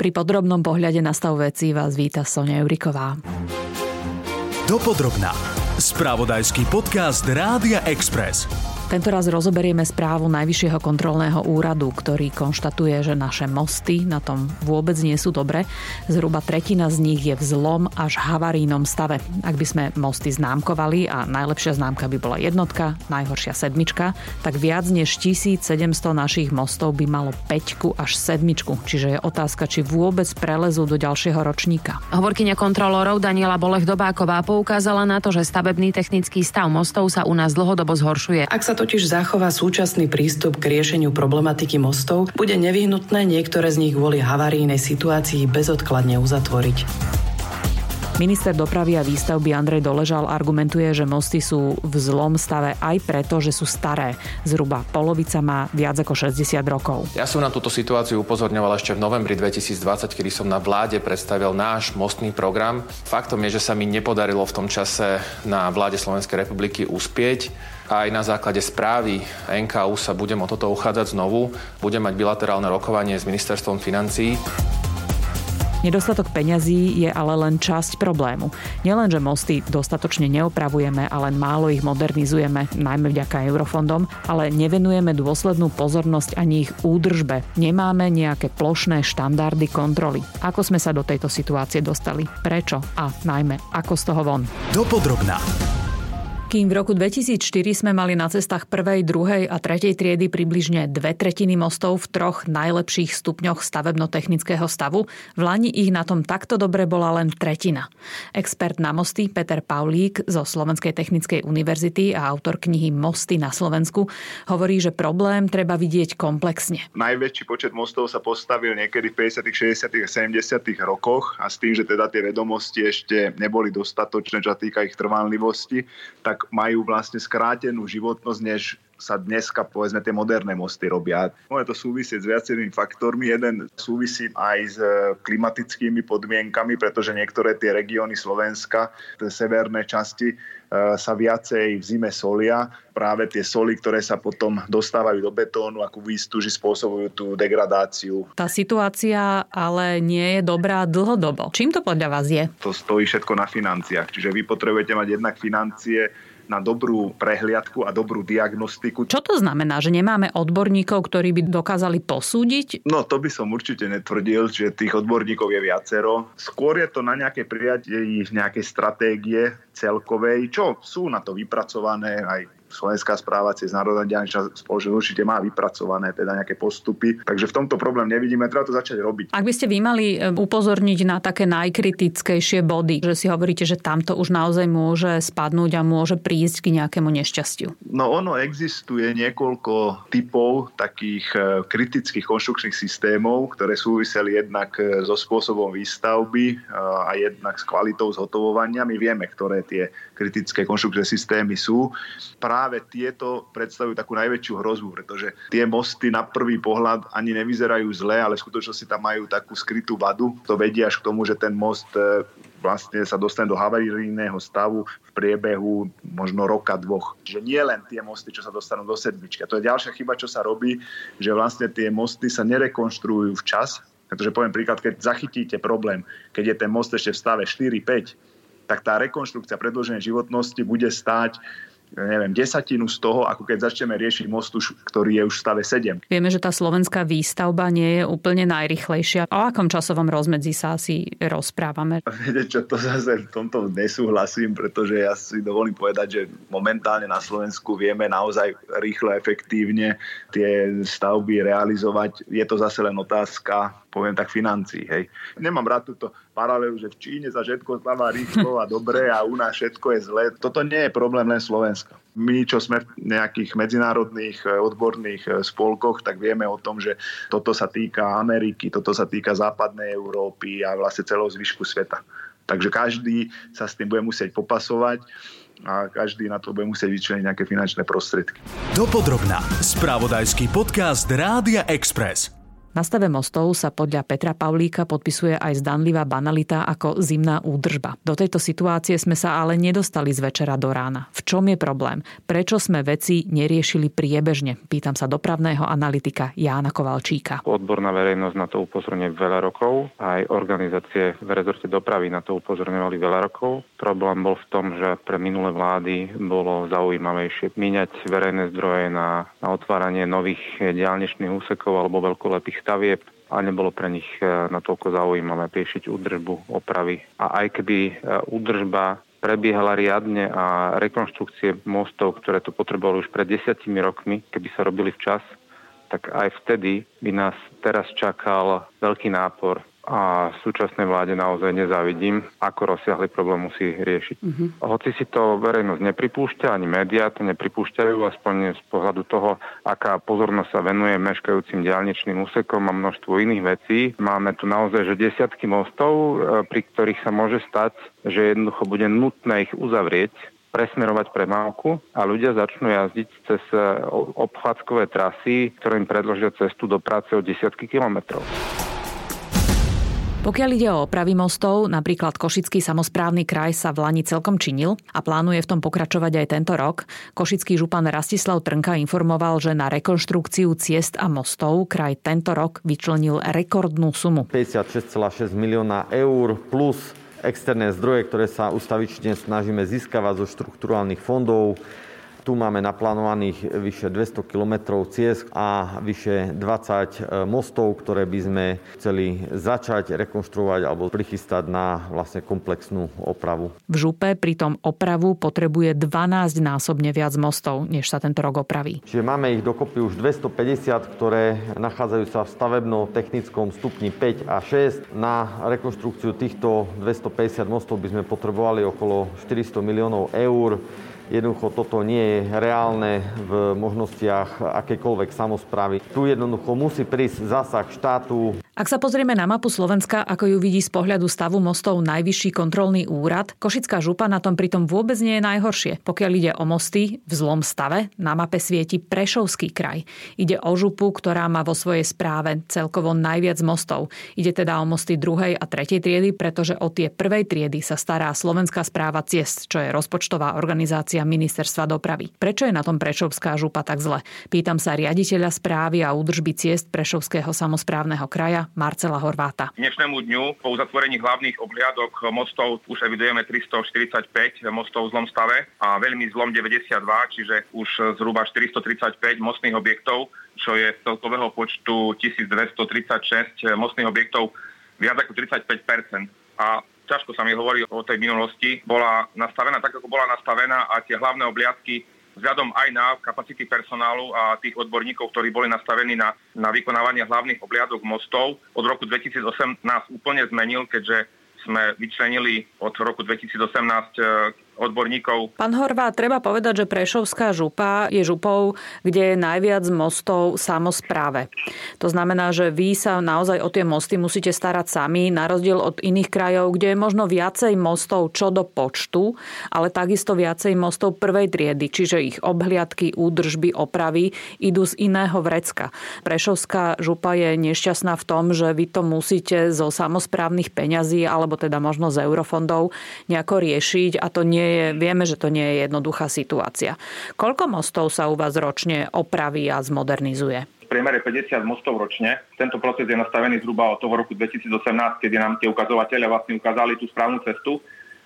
Pri podrobnom pohľade na stav veci vás víta Sonia Euriková. Dopodrobná. Spravodajský podcast Rádia Express. Tento raz rozoberieme správu Najvyššieho kontrolného úradu, ktorý konštatuje, že naše mosty na tom vôbec nie sú dobre. Zhruba tretina z nich je v zlom až havarínom stave. Ak by sme mosty známkovali a najlepšia známka by bola jednotka, najhoršia sedmička, tak viac než 1700 našich mostov by malo 5 až sedmičku. Čiže je otázka, či vôbec prelezú do ďalšieho ročníka. Hovorkyňa kontrolorov Daniela Bolech Dobáková poukázala na to, že stavebný technický stav mostov sa u nás dlhodobo zhoršuje. Ak sa totiž zachová súčasný prístup k riešeniu problematiky mostov, bude nevyhnutné niektoré z nich kvôli havarijnej situácii bezodkladne uzatvoriť. Minister dopravy a výstavby Andrej Doležal argumentuje, že mosty sú v zlom stave aj preto, že sú staré. Zhruba polovica má viac ako 60 rokov. Ja som na túto situáciu upozorňoval ešte v novembri 2020, kedy som na vláde predstavil náš mostný program. Faktom je, že sa mi nepodarilo v tom čase na vláde Slovenskej republiky uspieť. Aj na základe správy NKU sa budem o toto uchádzať znovu. Budem mať bilaterálne rokovanie s ministerstvom financií. Nedostatok peňazí je ale len časť problému. Nielen, že mosty dostatočne neopravujeme a len málo ich modernizujeme, najmä vďaka eurofondom, ale nevenujeme dôslednú pozornosť ani ich údržbe. Nemáme nejaké plošné štandardy kontroly. Ako sme sa do tejto situácie dostali? Prečo? A najmä, ako z toho von? Dopodrobná. Kým v roku 2004 sme mali na cestách prvej, druhej a tretej triedy približne dve tretiny mostov v troch najlepších stupňoch stavebno-technického stavu, v Lani ich na tom takto dobre bola len tretina. Expert na mosty Peter Paulík zo Slovenskej technickej univerzity a autor knihy Mosty na Slovensku hovorí, že problém treba vidieť komplexne. Najväčší počet mostov sa postavil niekedy v 50., 60. a 70. rokoch a s tým, že teda tie vedomosti ešte neboli dostatočné, čo sa týka ich trvanlivosti, tak tak majú vlastne skrátenú životnosť, než sa dneska povedzme tie moderné mosty robia. Môže to súvisieť s viacerými faktormi. Jeden súvisí aj s e, klimatickými podmienkami, pretože niektoré tie regióny Slovenska, tie severné časti, e, sa viacej v zime solia. Práve tie soli, ktoré sa potom dostávajú do betónu ako výstuži, spôsobujú tú degradáciu. Tá situácia ale nie je dobrá dlhodobo. Čím to podľa vás je? To stojí všetko na financiách. Čiže vy potrebujete mať jednak financie, na dobrú prehliadku a dobrú diagnostiku. Čo to znamená, že nemáme odborníkov, ktorí by dokázali posúdiť? No to by som určite netvrdil, že tých odborníkov je viacero. Skôr je to na nejaké prijatie nejakej stratégie celkovej, čo sú na to vypracované aj Slovenská správa cez Národná diálničná spoločnosť určite má vypracované teda nejaké postupy. Takže v tomto problém nevidíme, treba to začať robiť. Ak by ste vy mali e, upozorniť na také najkritickejšie body, že si hovoríte, že tamto už naozaj môže spadnúť a môže prísť k nejakému nešťastiu. No ono existuje niekoľko typov takých e, kritických konštrukčných systémov, ktoré súviseli jednak e, so spôsobom výstavby a jednak s kvalitou zhotovovania. My vieme, ktoré tie kritické konštrukčné systémy sú. Práve práve tieto predstavujú takú najväčšiu hrozbu, pretože tie mosty na prvý pohľad ani nevyzerajú zle, ale v skutočnosti tam majú takú skrytú vadu. To vedie až k tomu, že ten most e, vlastne sa dostane do havarijného stavu v priebehu možno roka, dvoch. Čiže nie len tie mosty, čo sa dostanú do sedmičky. To je ďalšia chyba, čo sa robí, že vlastne tie mosty sa nerekonštruujú včas, pretože poviem príklad, keď zachytíte problém, keď je ten most ešte v stave 4-5, tak tá rekonštrukcia predĺženie životnosti bude stáť neviem, desatinu z toho, ako keď začneme riešiť most, ktorý je už v stave 7. Vieme, že tá slovenská výstavba nie je úplne najrychlejšia. O akom časovom rozmedzi sa asi rozprávame? Viete čo, to zase v tomto nesúhlasím, pretože ja si dovolím povedať, že momentálne na Slovensku vieme naozaj rýchlo, efektívne tie stavby realizovať. Je to zase len otázka poviem tak, financií. Hej. Nemám rád túto paralelu, že v Číne sa všetko stáva rýchlo a dobre a u nás všetko je zlé. Toto nie je problém len Slovenska. My, čo sme v nejakých medzinárodných eh, odborných eh, spolkoch, tak vieme o tom, že toto sa týka Ameriky, toto sa týka západnej Európy a vlastne celého zvyšku sveta. Takže každý sa s tým bude musieť popasovať a každý na to bude musieť vyčleniť nejaké finančné prostriedky. Dopodrobná. Spravodajský podcast Rádia Express. Na stave mostov sa podľa Petra Pavlíka podpisuje aj zdanlivá banalita ako zimná údržba. Do tejto situácie sme sa ale nedostali z večera do rána. V čom je problém? Prečo sme veci neriešili priebežne? Pýtam sa dopravného analytika Jána Kovalčíka. Odborná verejnosť na to upozorňuje veľa rokov, aj organizácie v rezorte dopravy na to upozorňovali veľa rokov. Problém bol v tom, že pre minulé vlády bolo zaujímavejšie míňať verejné zdroje na, na otváranie nových diálničných úsekov alebo veľkolepých stavieb a nebolo pre nich e, natoľko zaujímavé riešiť údržbu, opravy. A aj keby e, údržba prebiehala riadne a rekonštrukcie mostov, ktoré to potrebovali už pred desiatimi rokmi, keby sa robili včas, tak aj vtedy by nás teraz čakal veľký nápor a súčasnej vláde naozaj nezávidím, ako rozsiahly problém musí riešiť. Uh-huh. Hoci si to verejnosť nepripúšťa, ani médiá to nepripúšťajú, aspoň z pohľadu toho, aká pozornosť sa venuje meškajúcim diálničným úsekom a množstvu iných vecí. Máme tu naozaj že desiatky mostov, e, pri ktorých sa môže stať, že jednoducho bude nutné ich uzavrieť presmerovať premávku a ľudia začnú jazdiť cez e, obchádzkové trasy, ktoré im predložia cestu do práce o desiatky kilometrov. Pokiaľ ide o opravy mostov, napríklad Košický samozprávny kraj sa v Lani celkom činil a plánuje v tom pokračovať aj tento rok. Košický župan Rastislav Trnka informoval, že na rekonštrukciu ciest a mostov kraj tento rok vyčlenil rekordnú sumu. 56,6 milióna eur plus externé zdroje, ktoré sa ustavične snažíme získavať zo štrukturálnych fondov tu máme naplánovaných vyše 200 km ciest a vyše 20 e, mostov, ktoré by sme chceli začať rekonštruovať alebo prichystať na vlastne komplexnú opravu. V župe pritom opravu potrebuje 12 násobne viac mostov, než sa tento rok opraví. Čiže máme ich dokopy už 250, ktoré nachádzajú sa v stavebno-technickom stupni 5 a 6. Na rekonštrukciu týchto 250 mostov by sme potrebovali okolo 400 miliónov eur. Jednoducho toto nie je reálne v možnostiach akékoľvek samozprávy. Tu jednoducho musí prísť zásah štátu. Ak sa pozrieme na mapu Slovenska, ako ju vidí z pohľadu stavu mostov najvyšší kontrolný úrad, Košická župa na tom pritom vôbec nie je najhoršie. Pokiaľ ide o mosty v zlom stave, na mape svieti Prešovský kraj. Ide o župu, ktorá má vo svojej správe celkovo najviac mostov. Ide teda o mosty druhej a tretej triedy, pretože o tie prvej triedy sa stará Slovenská správa ciest, čo je rozpočtová organizácia ministerstva dopravy. Prečo je na tom Prešovská župa tak zle? Pýtam sa riaditeľa správy a údržby ciest Prešovského samozprávneho kraja Marcela Horváta. Dnešnému dňu po uzatvorení hlavných obhliadok mostov už evidujeme 345 mostov v zlom stave a veľmi zlom 92, čiže už zhruba 435 mostných objektov, čo je z celkového počtu 1236 mostných objektov viac ako 35% A ťažko sa mi hovorí o tej minulosti, bola nastavená tak, ako bola nastavená a tie hlavné obliadky vzhľadom aj na kapacity personálu a tých odborníkov, ktorí boli nastavení na, na vykonávanie hlavných obliadok mostov. Od roku 2008 nás úplne zmenil, keďže sme vyčlenili od roku 2018 odborníkov. Pán Horvá, treba povedať, že Prešovská župa je župou, kde je najviac mostov samozpráve. To znamená, že vy sa naozaj o tie mosty musíte starať sami, na rozdiel od iných krajov, kde je možno viacej mostov čo do počtu, ale takisto viacej mostov prvej triedy, čiže ich obhliadky, údržby, opravy idú z iného vrecka. Prešovská župa je nešťastná v tom, že vy to musíte zo samozprávnych peňazí alebo teda možno z eurofondov nejako riešiť a to nie vieme, že to nie je jednoduchá situácia. Koľko mostov sa u vás ročne opraví a zmodernizuje? Priemere 50 mostov ročne. Tento proces je nastavený zhruba od toho roku 2018, kedy nám tie ukazovateľe vlastne ukázali tú správnu cestu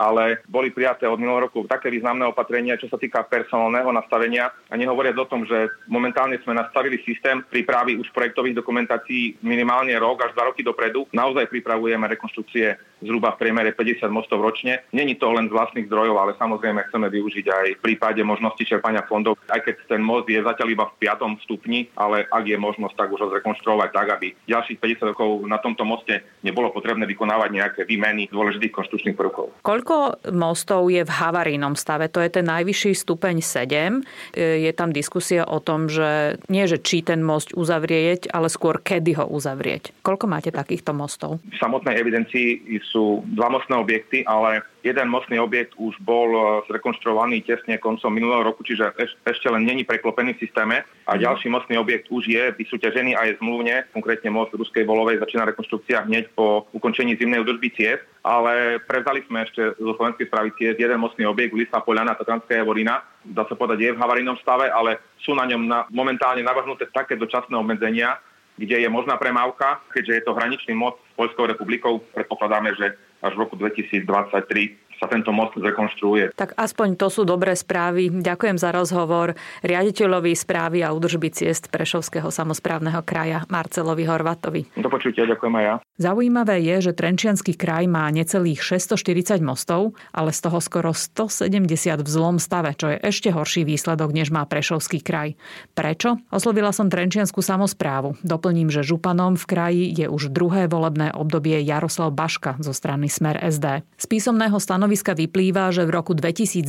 ale boli prijaté od minulého roku také významné opatrenia, čo sa týka personálneho nastavenia. A nehovoriac o tom, že momentálne sme nastavili systém prípravy už projektových dokumentácií minimálne rok až dva roky dopredu. Naozaj pripravujeme rekonštrukcie zhruba v priemere 50 mostov ročne. Není to len z vlastných zdrojov, ale samozrejme chceme využiť aj v prípade možnosti čerpania fondov, aj keď ten most je zatiaľ iba v 5. stupni, ale ak je možnosť, tak už ho zrekonštruovať tak, aby ďalších 50 rokov na tomto moste nebolo potrebné vykonávať nejaké výmeny dôležitých konštručných prvkov. Koľko mostov je v havarínom stave? To je ten najvyšší stupeň 7. E, je tam diskusia o tom, že nie, že či ten most uzavrieť, ale skôr kedy ho uzavrieť. Koľko máte takýchto mostov? V samotnej evidencii sú dva mostné objekty, ale jeden mostný objekt už bol e, zrekonštruovaný tesne koncom minulého roku, čiže ešte len není preklopený v systéme a mhm. ďalší mostný objekt už je vysúťažený a je zmluvne, konkrétne most Ruskej Volovej začína rekonštrukcia hneď po ukončení zimnej údržby ciest ale prevzali sme ešte zo slovenskej správy tiež jeden mostný objekt, Lista Poliana, Tatranská Javorina. Dá sa povedať, je v havarijnom stave, ale sú na ňom na, momentálne navrhnuté také dočasné obmedzenia, kde je možná premávka, keďže je to hraničný most s Poľskou republikou. Predpokladáme, že až v roku 2023 sa tento most zrekonštruuje. Tak aspoň to sú dobré správy. Ďakujem za rozhovor riaditeľovi správy a údržby ciest Prešovského samozprávneho kraja Marcelovi Horvatovi. Do počutia, ďakujem aj ja. Zaujímavé je, že Trenčianský kraj má necelých 640 mostov, ale z toho skoro 170 v zlom stave, čo je ešte horší výsledok, než má Prešovský kraj. Prečo? Oslovila som Trenčianskú samozprávu. Doplním, že županom v kraji je už druhé volebné obdobie Jaroslav Baška zo strany Smer SD. Z písomného stanoviska stanoviska vyplýva, že v roku 2019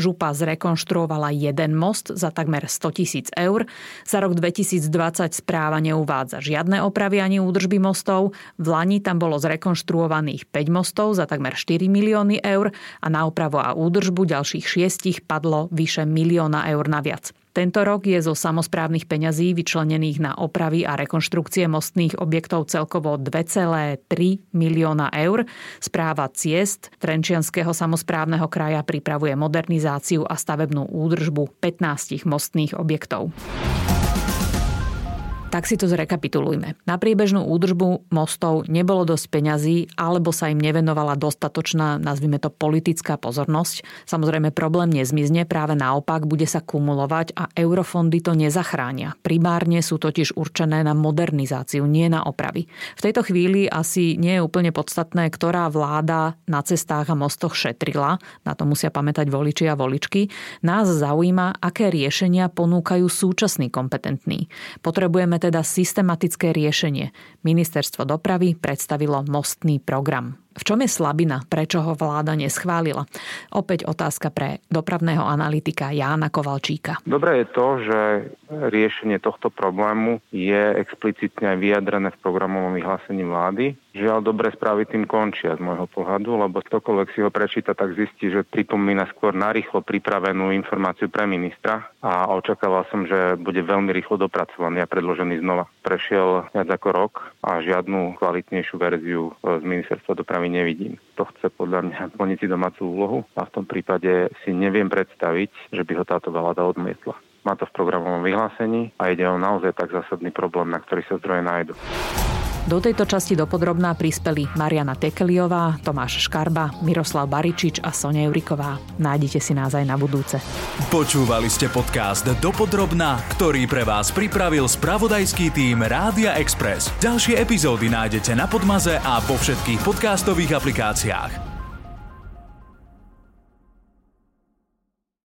župa zrekonštruovala jeden most za takmer 100 tisíc eur. Za rok 2020 správa neuvádza žiadne opravy ani údržby mostov. V Lani tam bolo zrekonštruovaných 5 mostov za takmer 4 milióny eur a na opravu a údržbu ďalších šiestich padlo vyše milióna eur naviac. Tento rok je zo samozprávnych peňazí vyčlenených na opravy a rekonštrukcie mostných objektov celkovo 2,3 milióna eur. Správa ciest Trenčianského samozprávneho kraja pripravuje modernizáciu a stavebnú údržbu 15 mostných objektov. Tak si to zrekapitulujme. Na priebežnú údržbu mostov nebolo dosť peňazí, alebo sa im nevenovala dostatočná, nazvime to politická pozornosť. Samozrejme problém nezmizne, práve naopak bude sa kumulovať a eurofondy to nezachránia. Primárne sú totiž určené na modernizáciu, nie na opravy. V tejto chvíli asi nie je úplne podstatné, ktorá vláda na cestách a mostoch šetrila, na to musia pamätať voliči a voličky. Nás zaujíma, aké riešenia ponúkajú súčasní kompetentní. Potrebujeme teda systematické riešenie. Ministerstvo dopravy predstavilo mostný program. V čom je slabina? Prečo ho vláda neschválila? Opäť otázka pre dopravného analytika Jána Kovalčíka. Dobré je to, že riešenie tohto problému je explicitne vyjadrené v programovom vyhlásení vlády. Žiaľ, dobré správy tým končia z môjho pohľadu, lebo ktokoľvek si ho prečíta, tak zistí, že pripomína skôr narýchlo pripravenú informáciu pre ministra a očakával som, že bude veľmi rýchlo dopracovaný a predložený znova. Prešiel viac ako rok a žiadnu kvalitnejšiu verziu z ministerstva dopravy nevidím. To chce podľa mňa plniť si domácu úlohu a v tom prípade si neviem predstaviť, že by ho táto vláda odmietla. Má to v programovom vyhlásení a ide o naozaj tak zásadný problém, na ktorý sa zdroje nájdu. Do tejto časti dopodrobná prispeli Mariana Tekeliová, Tomáš Škarba, Miroslav Baričič a Sonia Juriková. Nájdete si nás aj na budúce. Počúvali ste podcast Dopodrobná, ktorý pre vás pripravil spravodajský tým Rádia Express. Ďalšie epizódy nájdete na Podmaze a vo všetkých podcastových aplikáciách.